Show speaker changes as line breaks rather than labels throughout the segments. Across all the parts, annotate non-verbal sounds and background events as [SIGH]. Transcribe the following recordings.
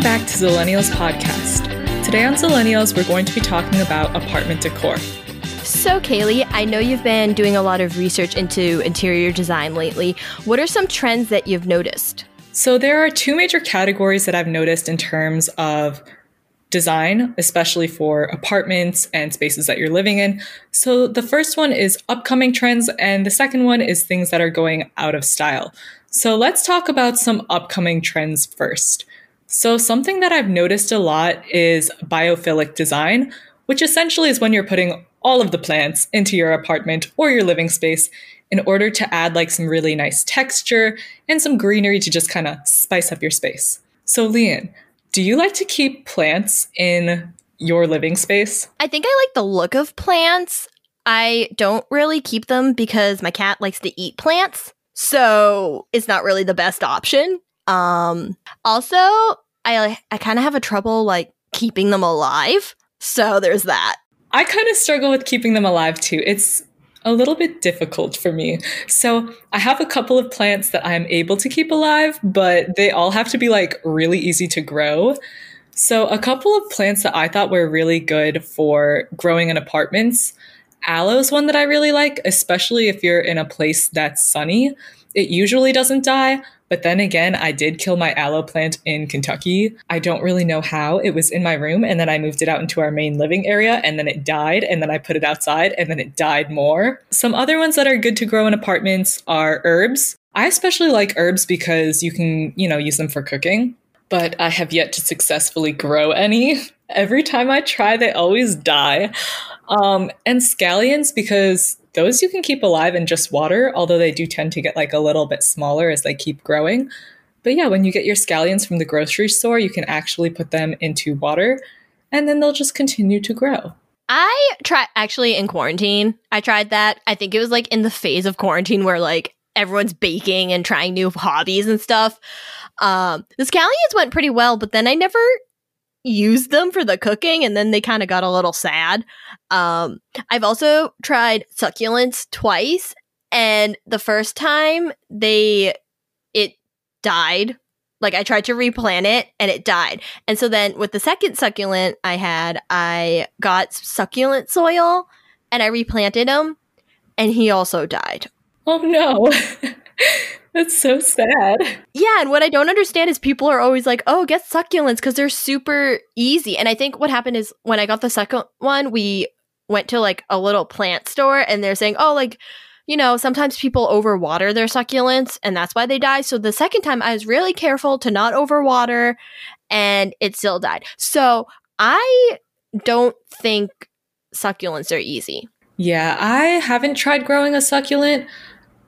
Welcome back to Zillennials Podcast. Today on Zillennials, we're going to be talking about apartment decor.
So, Kaylee, I know you've been doing a lot of research into interior design lately. What are some trends that you've noticed?
So, there are two major categories that I've noticed in terms of design, especially for apartments and spaces that you're living in. So, the first one is upcoming trends, and the second one is things that are going out of style. So, let's talk about some upcoming trends first. So, something that I've noticed a lot is biophilic design, which essentially is when you're putting all of the plants into your apartment or your living space in order to add like some really nice texture and some greenery to just kind of spice up your space. So, Leanne, do you like to keep plants in your living space?
I think I like the look of plants. I don't really keep them because my cat likes to eat plants. So it's not really the best option. Um, also, I I kind of have a trouble like keeping them alive. So there's that.
I kind of struggle with keeping them alive too. It's a little bit difficult for me. So I have a couple of plants that I'm able to keep alive, but they all have to be like really easy to grow. So a couple of plants that I thought were really good for growing in apartments. Aloe is one that I really like, especially if you're in a place that's sunny. It usually doesn't die, but then again, I did kill my aloe plant in Kentucky. I don't really know how. It was in my room, and then I moved it out into our main living area, and then it died, and then I put it outside, and then it died more. Some other ones that are good to grow in apartments are herbs. I especially like herbs because you can, you know, use them for cooking, but I have yet to successfully grow any. Every time I try, they always die. Um, and scallions because those you can keep alive in just water, although they do tend to get like a little bit smaller as they keep growing. But yeah, when you get your scallions from the grocery store, you can actually put them into water and then they'll just continue to grow.
I tried actually in quarantine. I tried that. I think it was like in the phase of quarantine where like everyone's baking and trying new hobbies and stuff. Um, the scallions went pretty well, but then I never used them for the cooking and then they kind of got a little sad. Um, I've also tried succulents twice and the first time they it died. Like I tried to replant it and it died. And so then with the second succulent I had, I got succulent soil and I replanted him and he also died.
Oh no. [LAUGHS] That's so sad.
Yeah, and what I don't understand is people are always like, "Oh, get succulents because they're super easy." And I think what happened is when I got the second one, we went to like a little plant store, and they're saying, "Oh, like." You know, sometimes people overwater their succulents and that's why they die. So the second time I was really careful to not overwater and it still died. So I don't think succulents are easy.
Yeah, I haven't tried growing a succulent.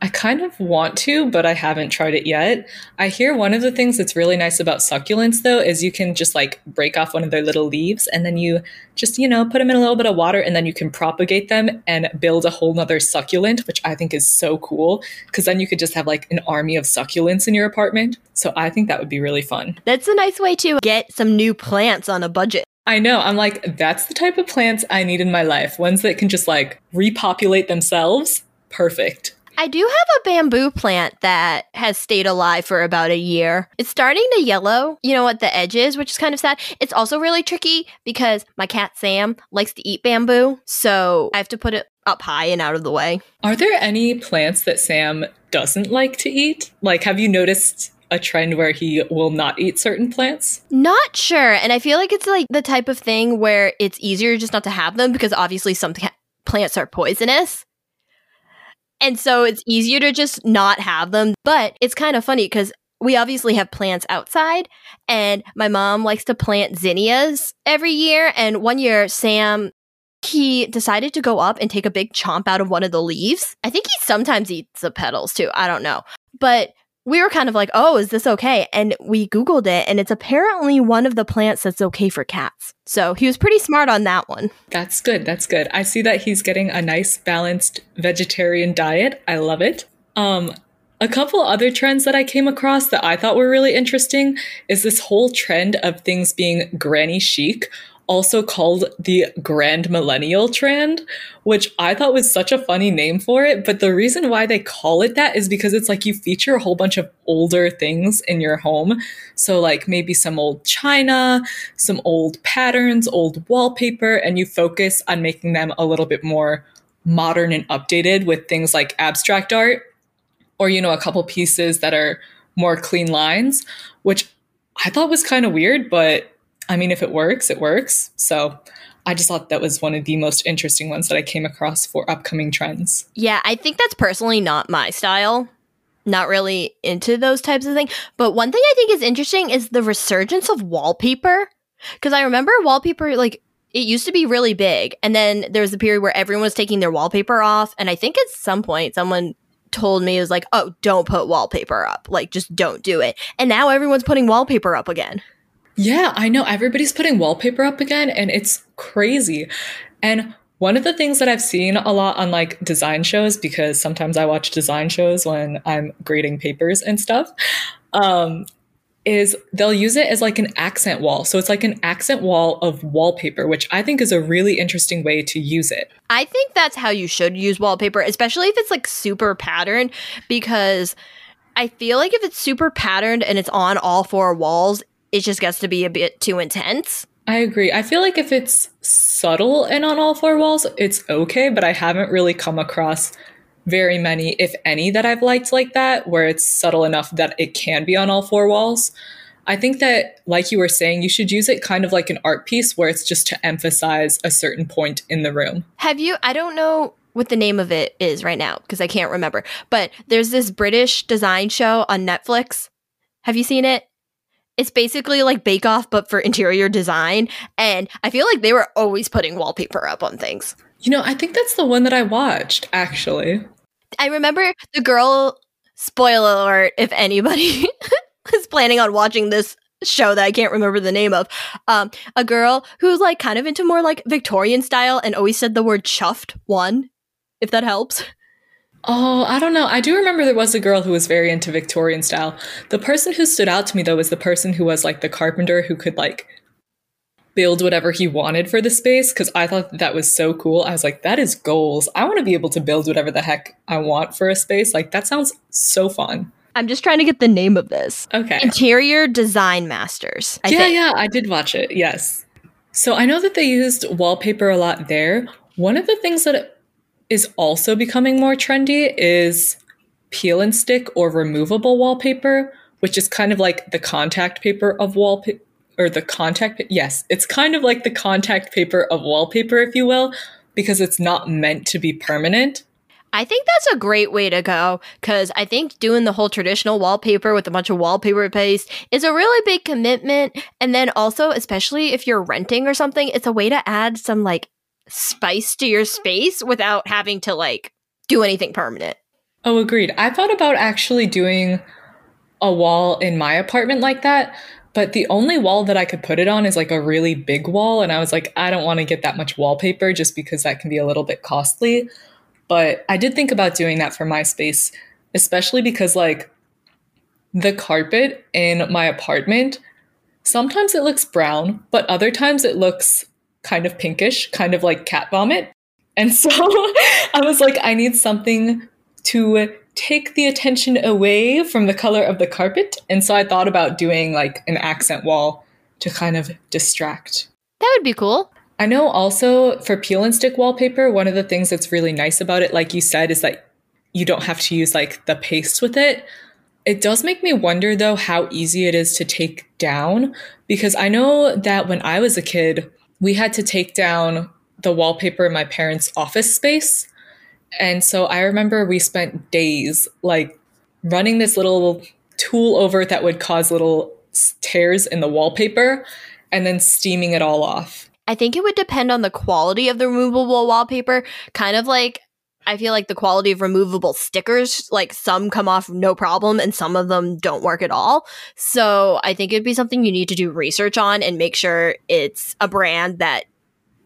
I kind of want to, but I haven't tried it yet. I hear one of the things that's really nice about succulents, though, is you can just like break off one of their little leaves and then you just, you know, put them in a little bit of water and then you can propagate them and build a whole nother succulent, which I think is so cool because then you could just have like an army of succulents in your apartment. So I think that would be really fun.
That's a nice way to get some new plants on a budget.
I know. I'm like, that's the type of plants I need in my life. Ones that can just like repopulate themselves. Perfect.
I do have a bamboo plant that has stayed alive for about a year. It's starting to yellow, you know, at the edges, which is kind of sad. It's also really tricky because my cat Sam likes to eat bamboo. So I have to put it up high and out of the way.
Are there any plants that Sam doesn't like to eat? Like, have you noticed a trend where he will not eat certain plants?
Not sure. And I feel like it's like the type of thing where it's easier just not to have them because obviously some plants are poisonous. And so it's easier to just not have them. But it's kind of funny because we obviously have plants outside, and my mom likes to plant zinnias every year. And one year, Sam he decided to go up and take a big chomp out of one of the leaves. I think he sometimes eats the petals too. I don't know. But we were kind of like, oh, is this okay? And we Googled it, and it's apparently one of the plants that's okay for cats. So he was pretty smart on that one.
That's good. That's good. I see that he's getting a nice balanced vegetarian diet. I love it. Um, a couple other trends that I came across that I thought were really interesting is this whole trend of things being granny chic. Also called the Grand Millennial Trend, which I thought was such a funny name for it. But the reason why they call it that is because it's like you feature a whole bunch of older things in your home. So, like maybe some old china, some old patterns, old wallpaper, and you focus on making them a little bit more modern and updated with things like abstract art or, you know, a couple pieces that are more clean lines, which I thought was kind of weird, but I mean, if it works, it works. So I just thought that was one of the most interesting ones that I came across for upcoming trends.
Yeah, I think that's personally not my style. Not really into those types of things. But one thing I think is interesting is the resurgence of wallpaper. Because I remember wallpaper, like, it used to be really big. And then there was a period where everyone was taking their wallpaper off. And I think at some point someone told me, it was like, oh, don't put wallpaper up. Like, just don't do it. And now everyone's putting wallpaper up again.
Yeah, I know. Everybody's putting wallpaper up again, and it's crazy. And one of the things that I've seen a lot on like design shows, because sometimes I watch design shows when I'm grading papers and stuff, um, is they'll use it as like an accent wall. So it's like an accent wall of wallpaper, which I think is a really interesting way to use it.
I think that's how you should use wallpaper, especially if it's like super patterned, because I feel like if it's super patterned and it's on all four walls, it just gets to be a bit too intense.
I agree. I feel like if it's subtle and on all four walls, it's okay, but I haven't really come across very many, if any, that I've liked like that, where it's subtle enough that it can be on all four walls. I think that, like you were saying, you should use it kind of like an art piece where it's just to emphasize a certain point in the room.
Have you, I don't know what the name of it is right now because I can't remember, but there's this British design show on Netflix. Have you seen it? It's basically like Bake Off, but for interior design. And I feel like they were always putting wallpaper up on things.
You know, I think that's the one that I watched, actually.
I remember the girl, spoiler alert, if anybody [LAUGHS] is planning on watching this show that I can't remember the name of, um, a girl who's like kind of into more like Victorian style and always said the word chuffed one, if that helps.
Oh, I don't know. I do remember there was a girl who was very into Victorian style. The person who stood out to me though was the person who was like the carpenter who could like build whatever he wanted for the space because I thought that was so cool. I was like, that is goals. I want to be able to build whatever the heck I want for a space. Like that sounds so fun.
I'm just trying to get the name of this.
Okay.
Interior Design Masters.
I yeah, think. yeah, I did watch it. Yes. So I know that they used wallpaper a lot there. One of the things that is also becoming more trendy is peel and stick or removable wallpaper, which is kind of like the contact paper of wallpaper or the contact yes, it's kind of like the contact paper of wallpaper if you will, because it's not meant to be permanent.
I think that's a great way to go because I think doing the whole traditional wallpaper with a bunch of wallpaper paste is a really big commitment. And then also, especially if you're renting or something, it's a way to add some like spice to your space without having to like do anything permanent.
Oh, agreed. I thought about actually doing a wall in my apartment like that, but the only wall that I could put it on is like a really big wall. And I was like, I don't want to get that much wallpaper just because that can be a little bit costly. But I did think about doing that for my space, especially because like the carpet in my apartment, sometimes it looks brown, but other times it looks kind of pinkish, kind of like cat vomit. And so [LAUGHS] I was like, I need something to take the attention away from the color of the carpet. And so I thought about doing like an accent wall to kind of distract.
That would be cool.
I know also for peel and stick wallpaper, one of the things that's really nice about it, like you said, is that you don't have to use like the paste with it. It does make me wonder though how easy it is to take down because I know that when I was a kid, we had to take down the wallpaper in my parents' office space. And so I remember we spent days like running this little tool over that would cause little tears in the wallpaper and then steaming it all off.
I think it would depend on the quality of the removable wallpaper, kind of like I feel like the quality of removable stickers, like some come off no problem and some of them don't work at all. So I think it'd be something you need to do research on and make sure it's a brand that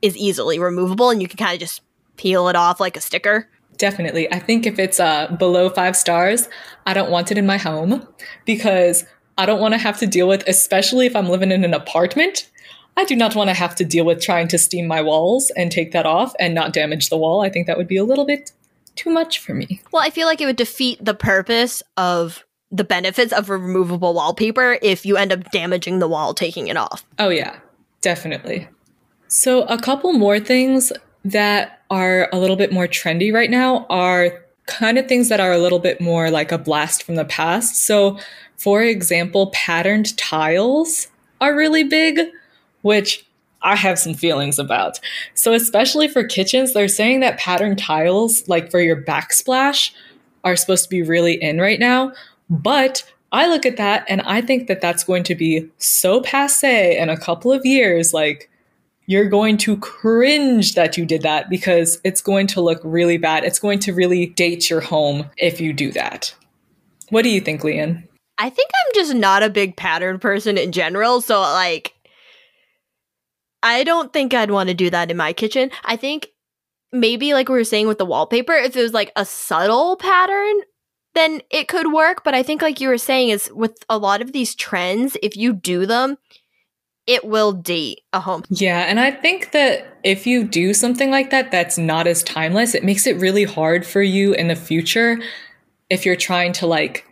is easily removable and you can kind of just peel it off like a sticker.
Definitely. I think if it's uh, below five stars, I don't want it in my home because I don't want to have to deal with, especially if I'm living in an apartment, I do not want to have to deal with trying to steam my walls and take that off and not damage the wall. I think that would be a little bit too much for me.
Well, I feel like it would defeat the purpose of the benefits of removable wallpaper if you end up damaging the wall taking it off.
Oh, yeah, definitely. So, a couple more things that are a little bit more trendy right now are kind of things that are a little bit more like a blast from the past. So, for example, patterned tiles are really big, which I have some feelings about. So, especially for kitchens, they're saying that pattern tiles, like for your backsplash, are supposed to be really in right now. But I look at that and I think that that's going to be so passe in a couple of years. Like, you're going to cringe that you did that because it's going to look really bad. It's going to really date your home if you do that. What do you think, Leanne?
I think I'm just not a big pattern person in general. So, like, I don't think I'd want to do that in my kitchen. I think maybe, like we were saying with the wallpaper, if it was like a subtle pattern, then it could work. But I think, like you were saying, is with a lot of these trends, if you do them, it will date a home.
Yeah, and I think that if you do something like that that's not as timeless, it makes it really hard for you in the future if you're trying to like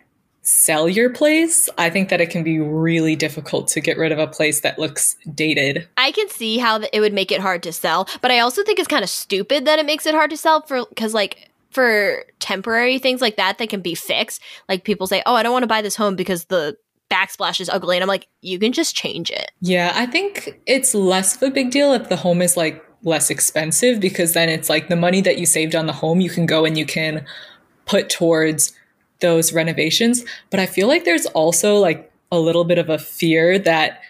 sell your place. I think that it can be really difficult to get rid of a place that looks dated.
I can see how it would make it hard to sell, but I also think it's kind of stupid that it makes it hard to sell for cuz like for temporary things like that that can be fixed. Like people say, "Oh, I don't want to buy this home because the backsplash is ugly. And I'm like, you can just change it.
Yeah, I think it's less of a big deal if the home is like less expensive because then it's like the money that you saved on the home, you can go and you can put towards those renovations. But I feel like there's also like a little bit of a fear that,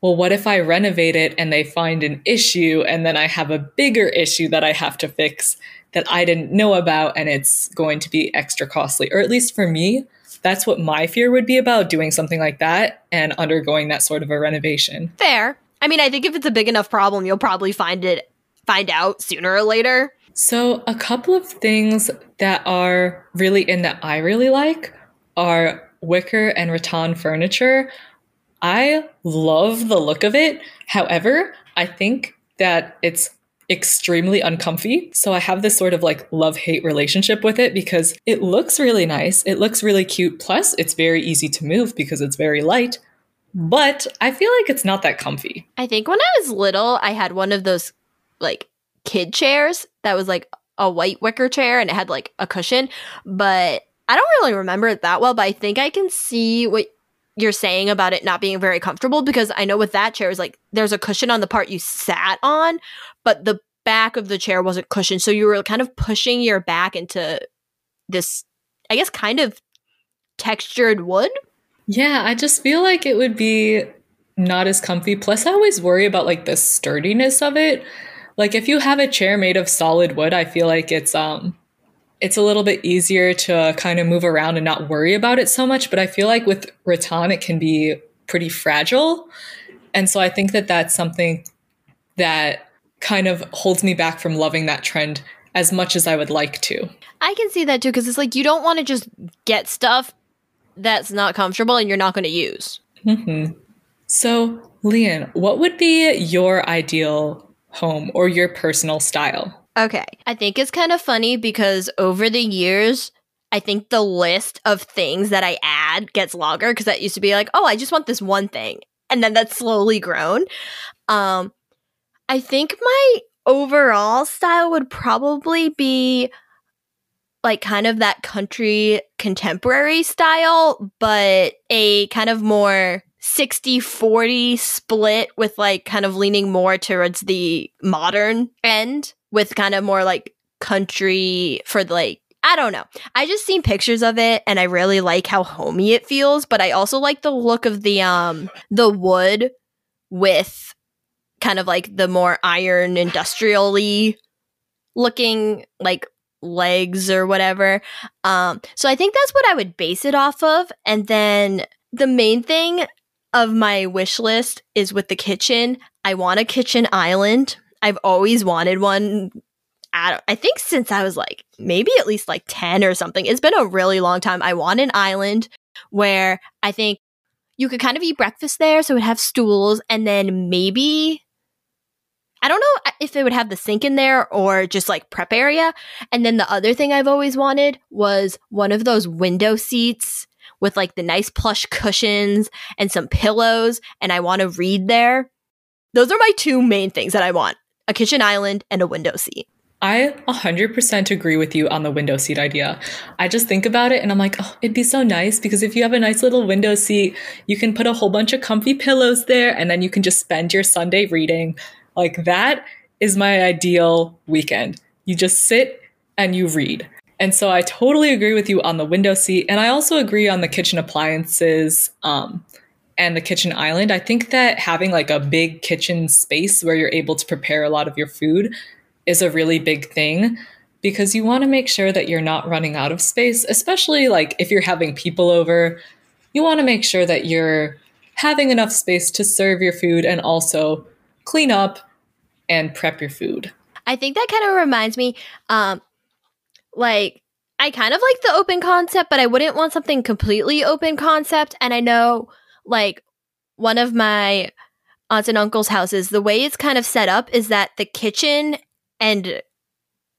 well, what if I renovate it and they find an issue and then I have a bigger issue that I have to fix that I didn't know about and it's going to be extra costly? Or at least for me, that's what my fear would be about doing something like that and undergoing that sort of a renovation.
Fair. I mean, I think if it's a big enough problem, you'll probably find it find out sooner or later.
So, a couple of things that are really in that I really like are wicker and rattan furniture. I love the look of it. However, I think that it's extremely uncomfy. So I have this sort of like love hate relationship with it because it looks really nice. It looks really cute. Plus, it's very easy to move because it's very light. But I feel like it's not that comfy.
I think when I was little, I had one of those like kid chairs that was like a white wicker chair and it had like a cushion. But I don't really remember it that well, but I think I can see what you're saying about it not being very comfortable because I know with that chair is like there's a cushion on the part you sat on, but the back of the chair wasn't cushioned. So you were kind of pushing your back into this, I guess, kind of textured wood.
Yeah, I just feel like it would be not as comfy. Plus, I always worry about like the sturdiness of it. Like if you have a chair made of solid wood, I feel like it's um it's a little bit easier to kind of move around and not worry about it so much. But I feel like with rattan, it can be pretty fragile. And so I think that that's something that kind of holds me back from loving that trend as much as I would like to.
I can see that too because it's like you don't want to just get stuff that's not comfortable and you're not going to use.
Mm-hmm. So, Leanne, what would be your ideal home or your personal style?
Okay. I think it's kind of funny because over the years, I think the list of things that I add gets longer because that used to be like, oh, I just want this one thing. And then that's slowly grown. Um, I think my overall style would probably be like kind of that country contemporary style, but a kind of more 60 40 split with like kind of leaning more towards the modern end with kind of more like country for like I don't know. I just seen pictures of it and I really like how homey it feels, but I also like the look of the um the wood with kind of like the more iron industrially looking like legs or whatever. Um so I think that's what I would base it off of and then the main thing of my wish list is with the kitchen. I want a kitchen island I've always wanted one. I think since I was like maybe at least like 10 or something. It's been a really long time. I want an island where I think you could kind of eat breakfast there. So it would have stools and then maybe I don't know if it would have the sink in there or just like prep area. And then the other thing I've always wanted was one of those window seats with like the nice plush cushions and some pillows. And I want to read there. Those are my two main things that I want a kitchen island and a window seat.
I 100% agree with you on the window seat idea. I just think about it and I'm like, oh, it'd be so nice because if you have a nice little window seat, you can put a whole bunch of comfy pillows there and then you can just spend your Sunday reading. Like that is my ideal weekend. You just sit and you read. And so I totally agree with you on the window seat. And I also agree on the kitchen appliances um, and the kitchen island. I think that having like a big kitchen space where you're able to prepare a lot of your food is a really big thing because you want to make sure that you're not running out of space, especially like if you're having people over. You want to make sure that you're having enough space to serve your food and also clean up and prep your food.
I think that kind of reminds me um like I kind of like the open concept, but I wouldn't want something completely open concept and I know like one of my aunts and uncles' houses, the way it's kind of set up is that the kitchen and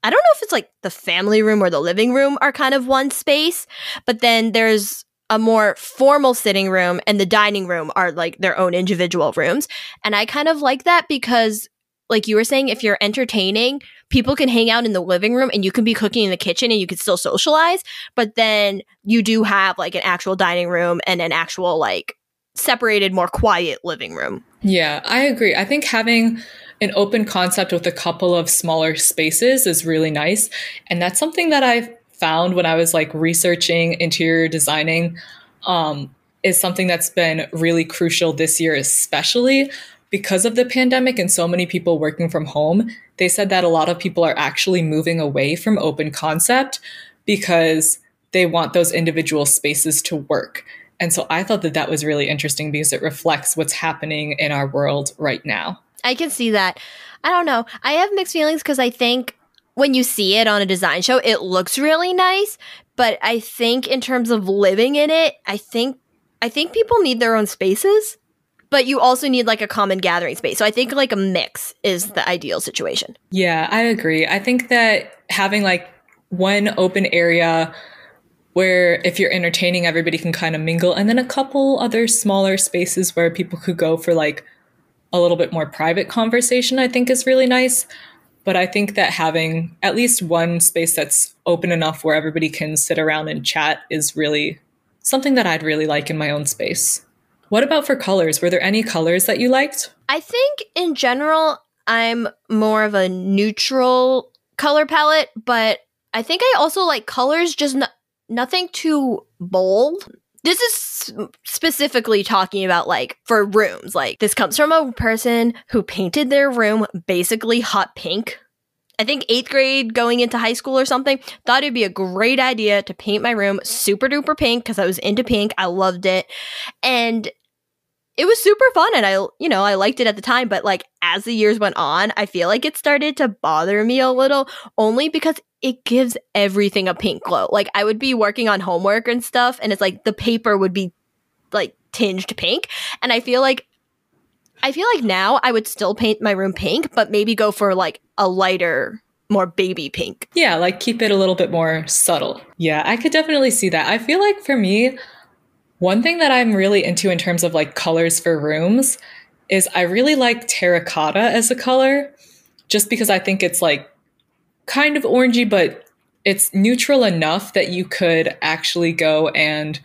I don't know if it's like the family room or the living room are kind of one space, but then there's a more formal sitting room and the dining room are like their own individual rooms. And I kind of like that because like you were saying if you're entertaining, people can hang out in the living room and you can be cooking in the kitchen and you can still socialize, but then you do have like an actual dining room and an actual like separated more quiet living room.
Yeah, I agree. I think having an open concept with a couple of smaller spaces is really nice. And that's something that I found when I was like researching interior designing um, is something that's been really crucial this year, especially because of the pandemic and so many people working from home. They said that a lot of people are actually moving away from open concept because they want those individual spaces to work. And so I thought that that was really interesting because it reflects what's happening in our world right now.
I can see that. I don't know. I have mixed feelings because I think when you see it on a design show, it looks really nice. But I think in terms of living in it, I think I think people need their own spaces, but you also need like a common gathering space. So I think like a mix is the ideal situation.
Yeah, I agree. I think that having like one open area where if you're entertaining, everybody can kind of mingle, and then a couple other smaller spaces where people could go for like a little bit more private conversation, I think is really nice. But I think that having at least one space that's open enough where everybody can sit around and chat is really something that I'd really like in my own space. What about for colors? Were there any colors that you liked?
I think in general, I'm more of a neutral color palette, but I think I also like colors, just nothing too bold. This is specifically talking about like for rooms. Like this comes from a person who painted their room basically hot pink. I think eighth grade going into high school or something, thought it'd be a great idea to paint my room super duper pink because I was into pink. I loved it. And it was super fun and I, you know, I liked it at the time, but like as the years went on, I feel like it started to bother me a little only because it gives everything a pink glow. Like I would be working on homework and stuff and it's like the paper would be like tinged pink and I feel like I feel like now I would still paint my room pink, but maybe go for like a lighter more baby pink.
Yeah, like keep it a little bit more subtle. Yeah, I could definitely see that. I feel like for me, one thing that I'm really into in terms of like colors for rooms is I really like terracotta as a color just because I think it's like kind of orangey, but it's neutral enough that you could actually go and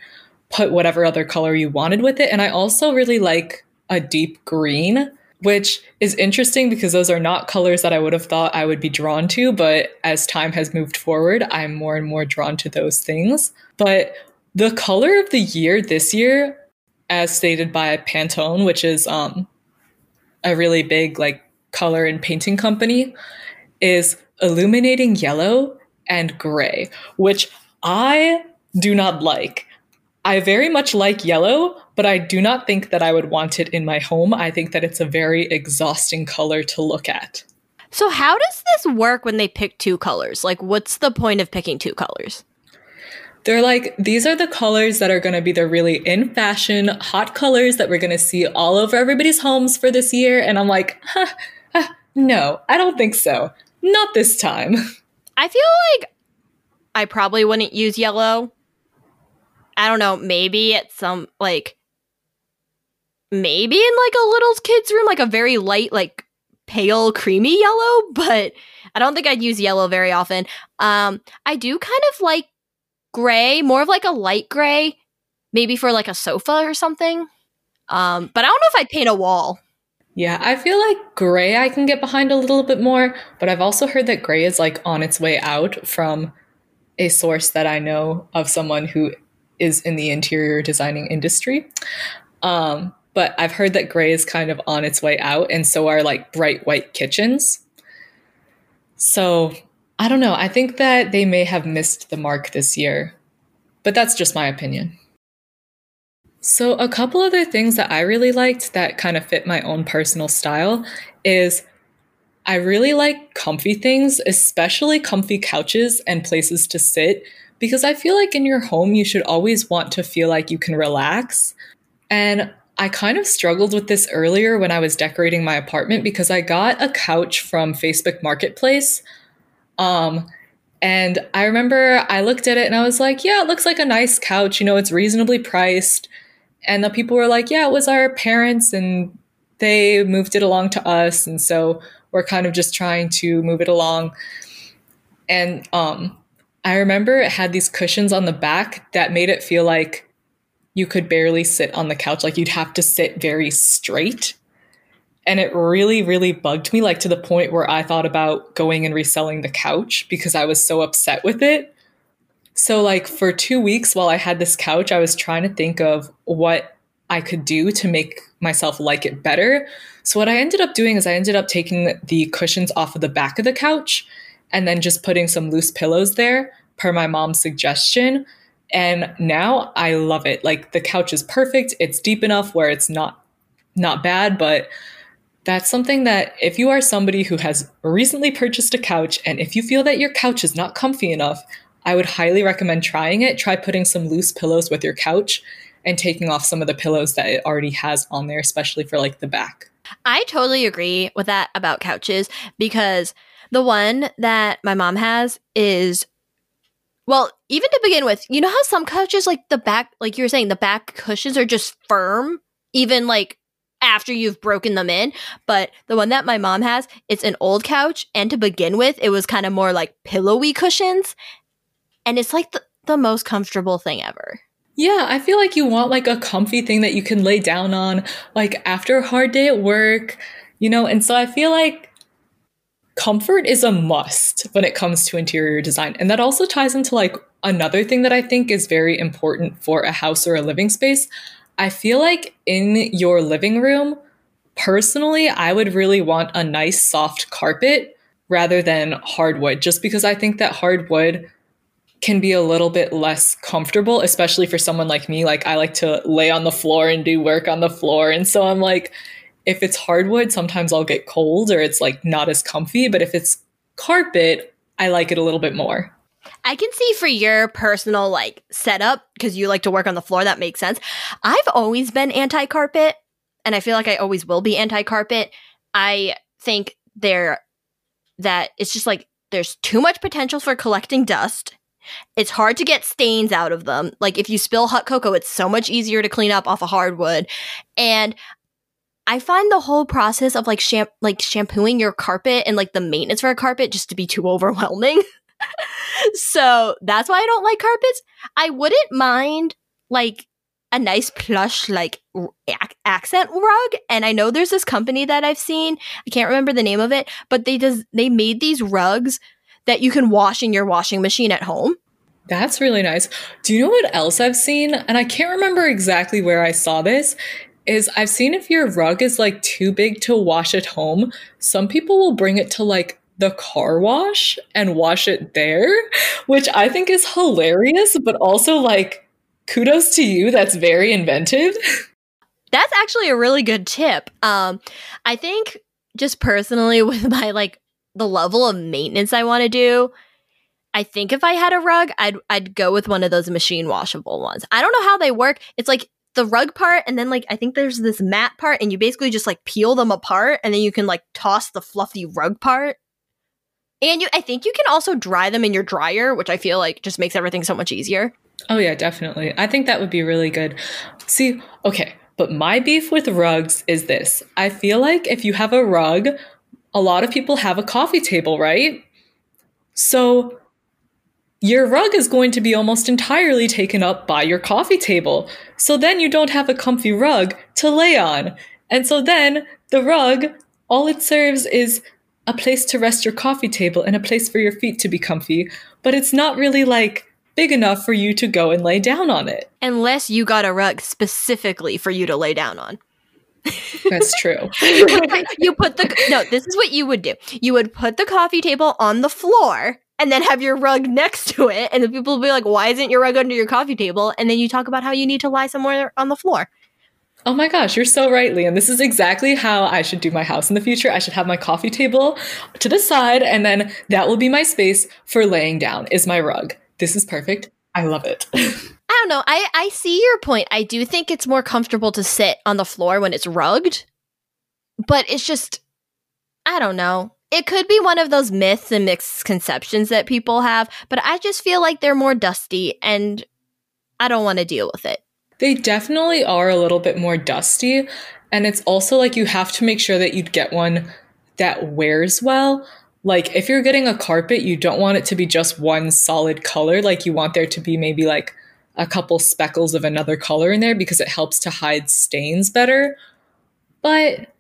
put whatever other color you wanted with it. And I also really like a deep green, which is interesting because those are not colors that I would have thought I would be drawn to. But as time has moved forward, I'm more and more drawn to those things. But the color of the year this year, as stated by Pantone, which is um, a really big like color and painting company, is illuminating yellow and gray, which I do not like. I very much like yellow, but I do not think that I would want it in my home. I think that it's a very exhausting color to look at.
So, how does this work when they pick two colors? Like, what's the point of picking two colors?
They're like, these are the colors that are going to be the really in fashion, hot colors that we're going to see all over everybody's homes for this year. And I'm like, huh, huh, No, I don't think so. Not this time. [LAUGHS]
I feel like I probably wouldn't use yellow. I don't know, maybe at some like maybe in like a little kid's room, like a very light, like pale, creamy yellow, but I don't think I'd use yellow very often. Um, I do kind of like gray, more of like a light gray, maybe for like a sofa or something. Um, but I don't know if I'd paint a wall.
Yeah, I feel like gray I can get behind a little bit more, but I've also heard that gray is like on its way out from a source that I know of someone who is in the interior designing industry. Um, but I've heard that gray is kind of on its way out, and so are like bright white kitchens. So I don't know. I think that they may have missed the mark this year, but that's just my opinion. So, a couple other things that I really liked that kind of fit my own personal style is I really like comfy things, especially comfy couches and places to sit, because I feel like in your home, you should always want to feel like you can relax. And I kind of struggled with this earlier when I was decorating my apartment because I got a couch from Facebook Marketplace. Um, and I remember I looked at it and I was like, yeah, it looks like a nice couch. You know, it's reasonably priced. And the people were like, yeah, it was our parents and they moved it along to us. And so we're kind of just trying to move it along. And um, I remember it had these cushions on the back that made it feel like you could barely sit on the couch. Like you'd have to sit very straight. And it really, really bugged me, like to the point where I thought about going and reselling the couch because I was so upset with it. So, like, for two weeks while I had this couch, I was trying to think of what I could do to make myself like it better. So, what I ended up doing is I ended up taking the cushions off of the back of the couch and then just putting some loose pillows there, per my mom's suggestion. And now I love it. Like the couch is perfect. It's deep enough where it's not not bad, but that's something that if you are somebody who has recently purchased a couch and if you feel that your couch is not comfy enough, I would highly recommend trying it. Try putting some loose pillows with your couch and taking off some of the pillows that it already has on there, especially for like the back.
I totally agree with that about couches because the one that my mom has is well, even to begin with, you know how some couches, like the back, like you were saying, the back cushions are just firm, even like after you've broken them in. But the one that my mom has, it's an old couch. And to begin with, it was kind of more like pillowy cushions. And it's like the, the most comfortable thing ever.
Yeah, I feel like you want like a comfy thing that you can lay down on, like after a hard day at work, you know? And so I feel like comfort is a must when it comes to interior design. And that also ties into like another thing that I think is very important for a house or a living space. I feel like in your living room, personally, I would really want a nice soft carpet rather than hardwood, just because I think that hardwood can be a little bit less comfortable, especially for someone like me. Like, I like to lay on the floor and do work on the floor. And so I'm like, if it's hardwood, sometimes I'll get cold or it's like not as comfy. But if it's carpet, I like it a little bit more.
I can see for your personal like setup because you like to work on the floor. That makes sense. I've always been anti carpet, and I feel like I always will be anti carpet. I think there that it's just like there's too much potential for collecting dust. It's hard to get stains out of them. Like if you spill hot cocoa, it's so much easier to clean up off a hardwood. And I find the whole process of like like shampooing your carpet and like the maintenance for a carpet just to be too overwhelming. [LAUGHS] so that's why I don't like carpets. I wouldn't mind like a nice plush like ac- accent rug and I know there's this company that I've seen. I can't remember the name of it, but they does they made these rugs that you can wash in your washing machine at home.
That's really nice. Do you know what else I've seen? And I can't remember exactly where I saw this is I've seen if your rug is like too big to wash at home, some people will bring it to like the car wash and wash it there, which I think is hilarious, but also like kudos to you. That's very inventive. [LAUGHS]
That's actually a really good tip. Um, I think just personally [LAUGHS] with my like the level of maintenance I want to do, I think if I had a rug, I'd I'd go with one of those machine washable ones. I don't know how they work. It's like the rug part and then like I think there's this mat part and you basically just like peel them apart and then you can like toss the fluffy rug part. And you I think you can also dry them in your dryer, which I feel like just makes everything so much easier.
Oh yeah, definitely. I think that would be really good. See, okay, but my beef with rugs is this. I feel like if you have a rug, a lot of people have a coffee table, right? So your rug is going to be almost entirely taken up by your coffee table. So then you don't have a comfy rug to lay on. And so then the rug, all it serves is a place to rest your coffee table and a place for your feet to be comfy. But it's not really like big enough for you to go and lay down on it.
Unless you got a rug specifically for you to lay down on.
That's true. [LAUGHS]
you put the no, this is what you would do. You would put the coffee table on the floor and then have your rug next to it. And the people will be like, why isn't your rug under your coffee table? And then you talk about how you need to lie somewhere on the floor.
Oh my gosh, you're so right, Leanne. This is exactly how I should do my house in the future. I should have my coffee table to the side, and then that will be my space for laying down, is my rug. This is perfect. I love it. [LAUGHS]
I don't know. I, I see your point. I do think it's more comfortable to sit on the floor when it's rugged, but it's just, I don't know. It could be one of those myths and misconceptions that people have, but I just feel like they're more dusty and I don't want to deal with it.
They definitely are a little bit more dusty. And it's also like you have to make sure that you get one that wears well. Like if you're getting a carpet, you don't want it to be just one solid color. Like you want there to be maybe like a couple speckles of another color in there because it helps to hide stains better. But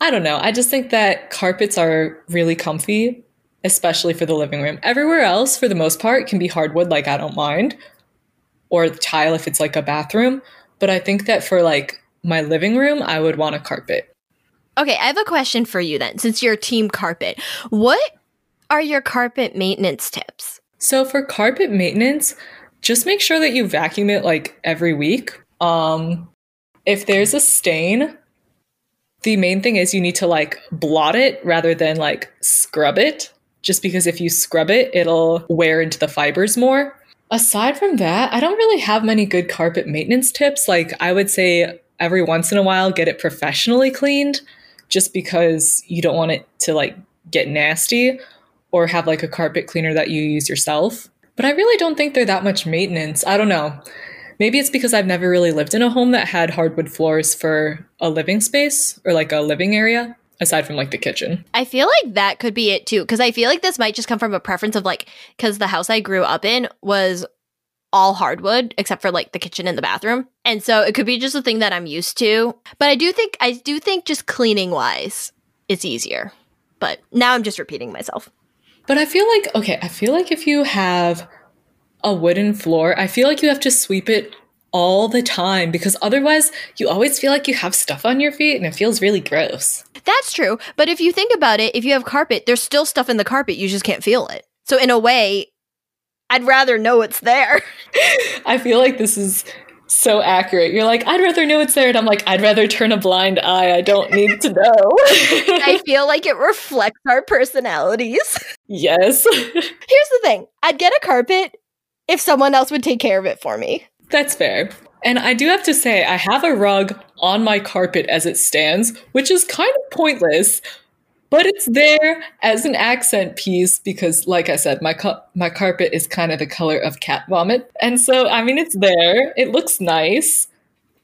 I don't know. I just think that carpets are really comfy, especially for the living room. Everywhere else, for the most part, can be hardwood, like I don't mind, or tile if it's like a bathroom. But I think that for like my living room, I would want a carpet.
Okay, I have a question for you then, since you're team carpet. What are your carpet maintenance tips?
So for carpet maintenance, just make sure that you vacuum it like every week. Um, if there's a stain, the main thing is you need to like blot it rather than like scrub it, just because if you scrub it, it'll wear into the fibers more. Aside from that, I don't really have many good carpet maintenance tips. Like, I would say every once in a while, get it professionally cleaned, just because you don't want it to like get nasty or have like a carpet cleaner that you use yourself. But I really don't think they're that much maintenance. I don't know. Maybe it's because I've never really lived in a home that had hardwood floors for a living space or like a living area aside from like the kitchen.
I feel like that could be it too because I feel like this might just come from a preference of like cuz the house I grew up in was all hardwood except for like the kitchen and the bathroom. And so it could be just a thing that I'm used to. But I do think I do think just cleaning wise it's easier. But now I'm just repeating myself.
But I feel like okay, I feel like if you have a wooden floor, I feel like you have to sweep it all the time because otherwise you always feel like you have stuff on your feet and it feels really gross.
That's true. But if you think about it, if you have carpet, there's still stuff in the carpet, you just can't feel it. So in a way, I'd rather know it's there. [LAUGHS]
I feel like this is so accurate. You're like, I'd rather know it's there. And I'm like, I'd rather turn a blind eye. I don't need to know. [LAUGHS]
I feel like it reflects our personalities.
Yes. [LAUGHS]
Here's the thing I'd get a carpet if someone else would take care of it for me.
That's fair. And I do have to say, I have a rug on my carpet as it stands, which is kind of pointless, but it's there as an accent piece because, like I said, my my carpet is kind of the color of cat vomit, and so I mean, it's there. It looks nice.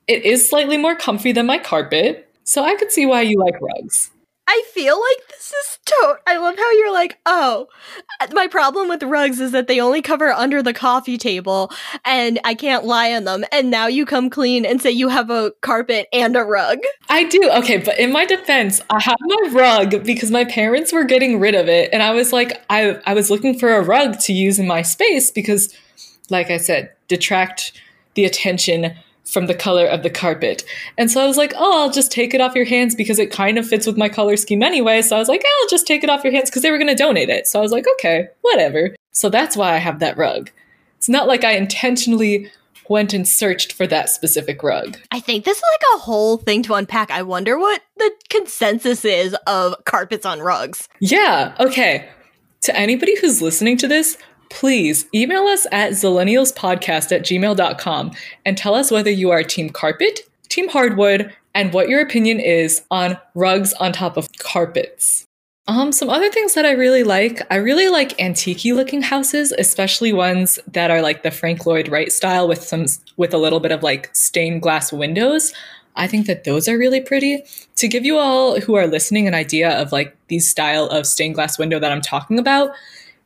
It is slightly more comfy than my carpet, so I could see why you like rugs.
I feel like this is to. I love how you're like, oh, my problem with rugs is that they only cover under the coffee table, and I can't lie on them. And now you come clean and say you have a carpet and a rug.
I do. Okay, but in my defense, I have my rug because my parents were getting rid of it, and I was like, I I was looking for a rug to use in my space because, like I said, detract the attention from the color of the carpet. And so I was like, oh, I'll just take it off your hands because it kind of fits with my color scheme anyway. So I was like, I'll just take it off your hands because they were going to donate it. So I was like, okay, whatever. So that's why I have that rug. It's not like I intentionally went and searched for that specific rug.
I think this is like a whole thing to unpack. I wonder what the consensus is of carpets on rugs.
Yeah, okay. To anybody who's listening to this, please email us at zillennialspodcast at gmail.com and tell us whether you are team carpet, team hardwood, and what your opinion is on rugs on top of carpets. Um, some other things that I really like, I really like antique looking houses, especially ones that are like the Frank Lloyd Wright style with some with a little bit of like stained glass windows. I think that those are really pretty. To give you all who are listening an idea of like these style of stained glass window that I'm talking about,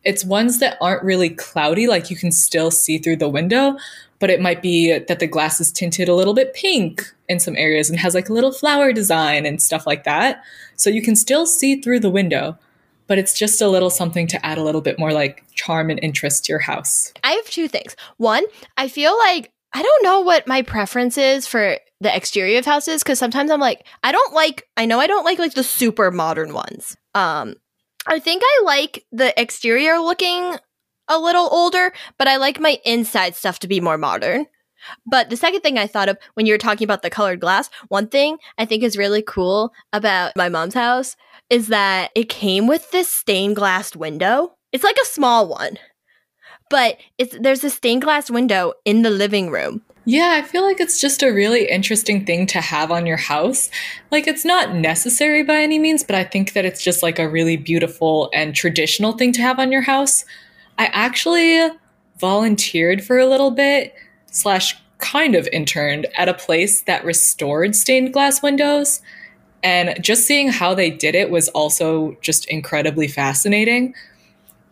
it's ones that aren't really cloudy, like you can still see through the window, but it might be that the glass is tinted a little bit pink in some areas and has like a little flower design and stuff like that. So you can still see through the window, but it's just a little something to add a little bit more like charm and interest to your house.
I have two things. One, I feel like I don't know what my preference is for the exterior of houses because sometimes I'm like, I don't like, I know I don't like like the super modern ones. Um, I think I like the exterior looking a little older, but I like my inside stuff to be more modern. But the second thing I thought of when you were talking about the colored glass, one thing I think is really cool about my mom's house is that it came with this stained glass window. It's like a small one, but it's there's a stained glass window in the living room.
Yeah, I feel like it's just a really interesting thing to have on your house. Like, it's not necessary by any means, but I think that it's just like a really beautiful and traditional thing to have on your house. I actually volunteered for a little bit, slash, kind of interned at a place that restored stained glass windows. And just seeing how they did it was also just incredibly fascinating.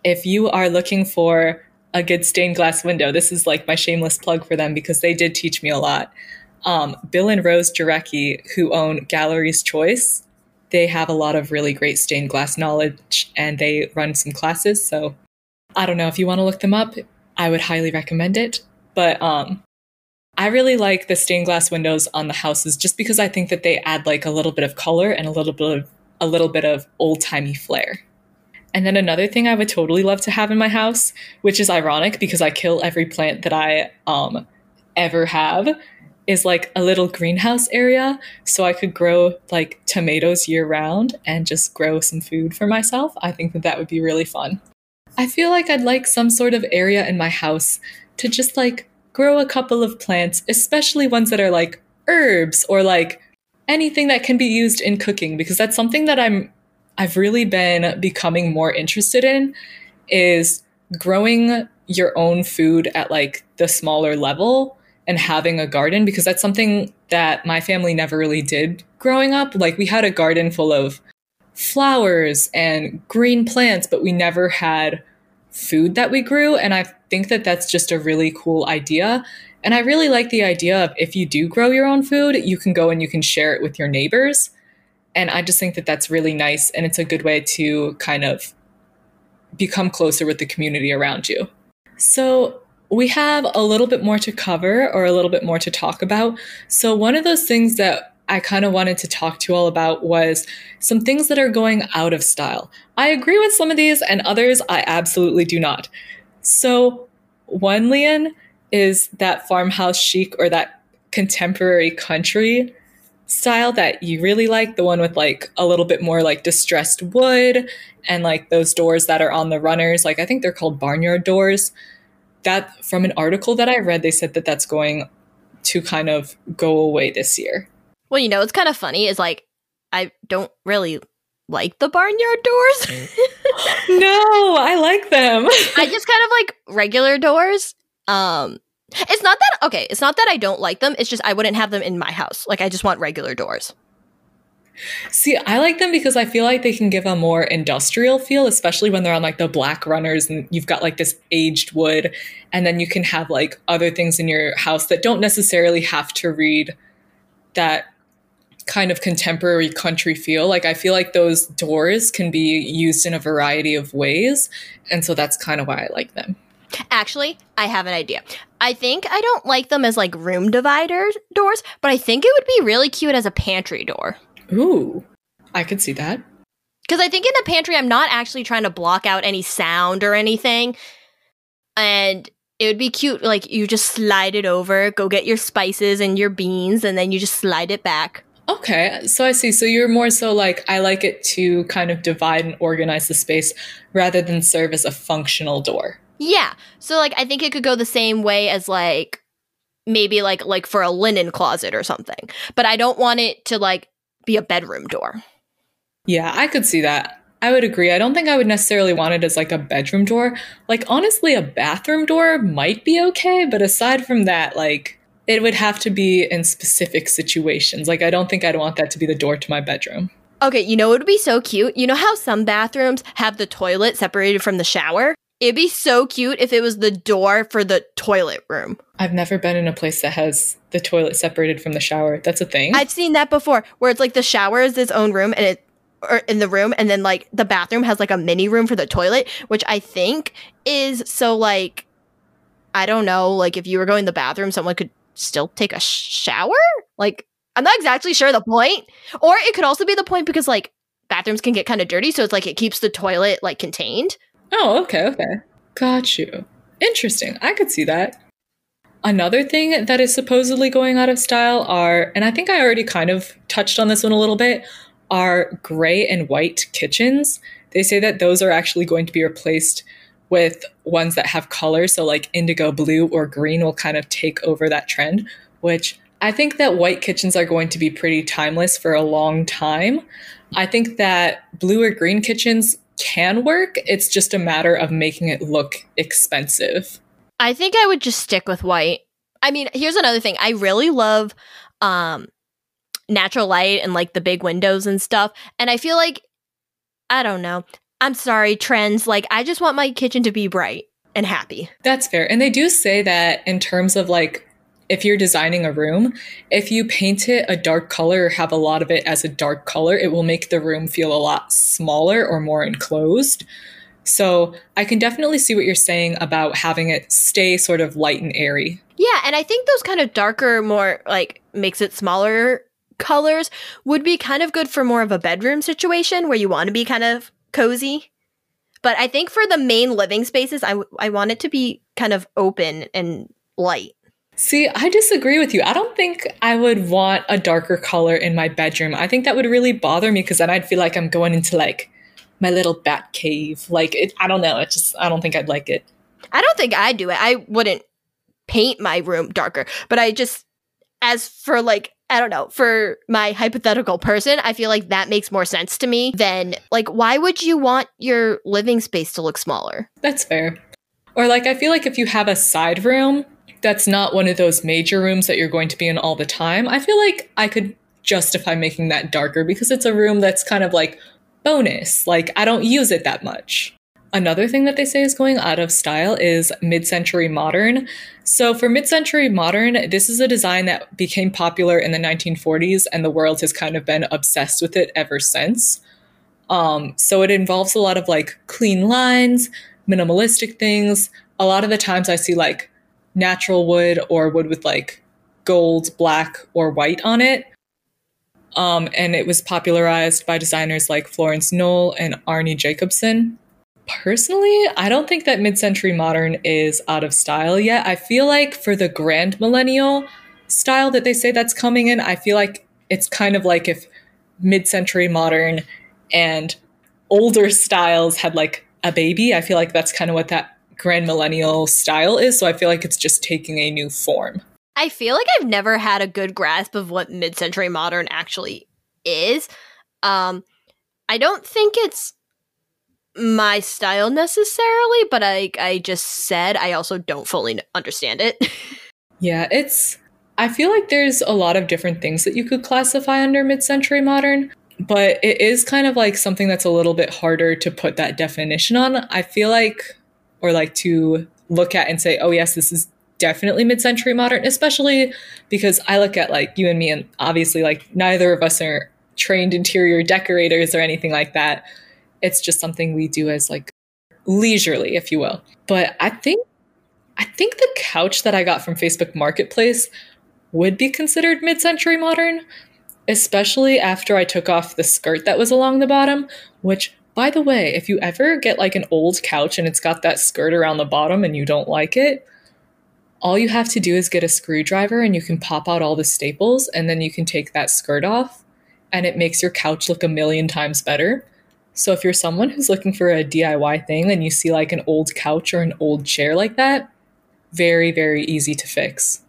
If you are looking for a good stained glass window, this is like my shameless plug for them because they did teach me a lot. Um, Bill and Rose Jarecki, who own Galleries Choice, they have a lot of really great stained glass knowledge and they run some classes. So I don't know if you want to look them up. I would highly recommend it. But um, I really like the stained glass windows on the houses just because I think that they add like a little bit of color and a little bit of a little bit of old timey flair. And then another thing I would totally love to have in my house, which is ironic because I kill every plant that I um, ever have, is like a little greenhouse area so I could grow like tomatoes year round and just grow some food for myself. I think that that would be really fun. I feel like I'd like some sort of area in my house to just like grow a couple of plants, especially ones that are like herbs or like anything that can be used in cooking because that's something that I'm I've really been becoming more interested in is growing your own food at like the smaller level and having a garden because that's something that my family never really did growing up. Like we had a garden full of flowers and green plants, but we never had food that we grew. And I think that that's just a really cool idea. And I really like the idea of if you do grow your own food, you can go and you can share it with your neighbors. And I just think that that's really nice. And it's a good way to kind of become closer with the community around you. So, we have a little bit more to cover or a little bit more to talk about. So, one of those things that I kind of wanted to talk to you all about was some things that are going out of style. I agree with some of these, and others I absolutely do not. So, one, Leanne, is that farmhouse chic or that contemporary country style that you really like the one with like a little bit more like distressed wood and like those doors that are on the runners like i think they're called barnyard doors that from an article that i read they said that that's going to kind of go away this year
well, you know, it's kind of funny is like I don't really like the barnyard doors. [LAUGHS]
no, I like them.
I just kind of like regular doors. Um it's not that okay, it's not that I don't like them, it's just I wouldn't have them in my house. Like I just want regular doors.
See, I like them because I feel like they can give a more industrial feel, especially when they're on like the black runners and you've got like this aged wood and then you can have like other things in your house that don't necessarily have to read that kind of contemporary country feel. Like I feel like those doors can be used in a variety of ways. And so that's kind of why I like them.
Actually, I have an idea. I think I don't like them as like room divider doors, but I think it would be really cute as a pantry door.
Ooh, I could see that.
Because I think in the pantry, I'm not actually trying to block out any sound or anything. And it would be cute, like you just slide it over, go get your spices and your beans, and then you just slide it back.
Okay, so I see. So you're more so like, I like it to kind of divide and organize the space rather than serve as a functional door.
Yeah. So like I think it could go the same way as like maybe like like for a linen closet or something. But I don't want it to like be a bedroom door.
Yeah, I could see that. I would agree. I don't think I would necessarily want it as like a bedroom door. Like honestly, a bathroom door might be okay, but aside from that, like it would have to be in specific situations. Like I don't think I'd want that to be the door to my bedroom.
Okay, you know it would be so cute? You know how some bathrooms have the toilet separated from the shower? It'd be so cute if it was the door for the toilet room.
I've never been in a place that has the toilet separated from the shower. That's a thing.
I've seen that before, where it's like the shower is its own room and it or in the room and then like the bathroom has like a mini room for the toilet, which I think is so like I don't know, like if you were going to the bathroom, someone could still take a shower? Like I'm not exactly sure the point. Or it could also be the point because like bathrooms can get kind of dirty, so it's like it keeps the toilet like contained.
Oh, okay, okay. Got you. Interesting. I could see that. Another thing that is supposedly going out of style are, and I think I already kind of touched on this one a little bit, are gray and white kitchens. They say that those are actually going to be replaced with ones that have color. So, like indigo blue or green will kind of take over that trend, which I think that white kitchens are going to be pretty timeless for a long time. I think that blue or green kitchens can work. It's just a matter of making it look expensive.
I think I would just stick with white. I mean, here's another thing. I really love um natural light and like the big windows and stuff. And I feel like I don't know. I'm sorry, trends. Like I just want my kitchen to be bright and happy.
That's fair. And they do say that in terms of like if you're designing a room, if you paint it a dark color or have a lot of it as a dark color, it will make the room feel a lot smaller or more enclosed. So I can definitely see what you're saying about having it stay sort of light and airy.
Yeah, and I think those kind of darker, more like makes it smaller colors would be kind of good for more of a bedroom situation where you want to be kind of cozy. But I think for the main living spaces, I, w- I want it to be kind of open and light.
See, I disagree with you. I don't think I would want a darker color in my bedroom. I think that would really bother me because then I'd feel like I'm going into like my little bat cave. Like, it, I don't know. It just, I don't think I'd like it.
I don't think I'd do it. I wouldn't paint my room darker, but I just, as for like, I don't know, for my hypothetical person, I feel like that makes more sense to me than like, why would you want your living space to look smaller?
That's fair. Or like, I feel like if you have a side room, that's not one of those major rooms that you're going to be in all the time, I feel like I could justify making that darker because it's a room that's kind of like bonus. Like, I don't use it that much. Another thing that they say is going out of style is mid century modern. So, for mid century modern, this is a design that became popular in the 1940s, and the world has kind of been obsessed with it ever since. Um, so, it involves a lot of like clean lines, minimalistic things. A lot of the times I see like natural wood or wood with like gold, black, or white on it. Um, and it was popularized by designers like Florence Knoll and Arne Jacobsen. Personally, I don't think that mid century modern is out of style yet. I feel like for the grand millennial style that they say that's coming in, I feel like it's kind of like if mid century modern and older [LAUGHS] styles had like a baby. I feel like that's kind of what that grand millennial style is. So I feel like it's just taking a new form.
I feel like I've never had a good grasp of what mid-century modern actually is. Um, I don't think it's my style necessarily, but I I just said I also don't fully understand it. [LAUGHS]
yeah, it's I feel like there's a lot of different things that you could classify under mid-century modern, but it is kind of like something that's a little bit harder to put that definition on. I feel like or like to look at and say, oh, yes, this is definitely mid century modern, especially because I look at like you and me, and obviously, like neither of us are trained interior decorators or anything like that. It's just something we do as like leisurely, if you will. But I think I think the couch that I got from Facebook Marketplace would be considered mid-century modern, especially after I took off the skirt that was along the bottom, which by the way, if you ever get like an old couch and it's got that skirt around the bottom and you don't like it, all you have to do is get a screwdriver and you can pop out all the staples and then you can take that skirt off and it makes your couch look a million times better. So if you're someone who's looking for a DIY thing and you see like an old couch or an old chair like that, very, very easy to fix.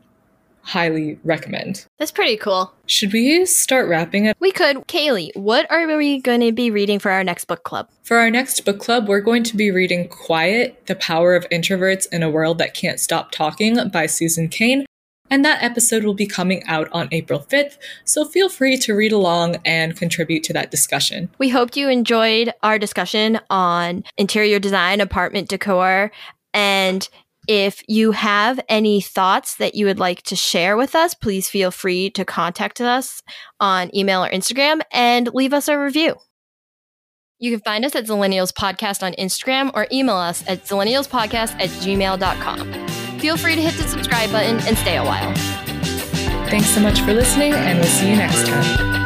Highly recommend.
That's pretty cool.
Should we start wrapping it?
We could. Kaylee, what are we going to be reading for our next book club?
For our next book club, we're going to be reading Quiet The Power of Introverts in a World That Can't Stop Talking by Susan Cain and that episode will be coming out on April 5th, so feel free to read along and contribute to that discussion.
We hoped you enjoyed our discussion on interior design, apartment decor, and if you have any thoughts that you would like to share with us, please feel free to contact us on email or Instagram and leave us a review. You can find us at Zillennials Podcast on Instagram or email us at zillennialspodcast at gmail.com feel free to hit the subscribe button and stay a while.
Thanks so much for listening, and we'll see you next time.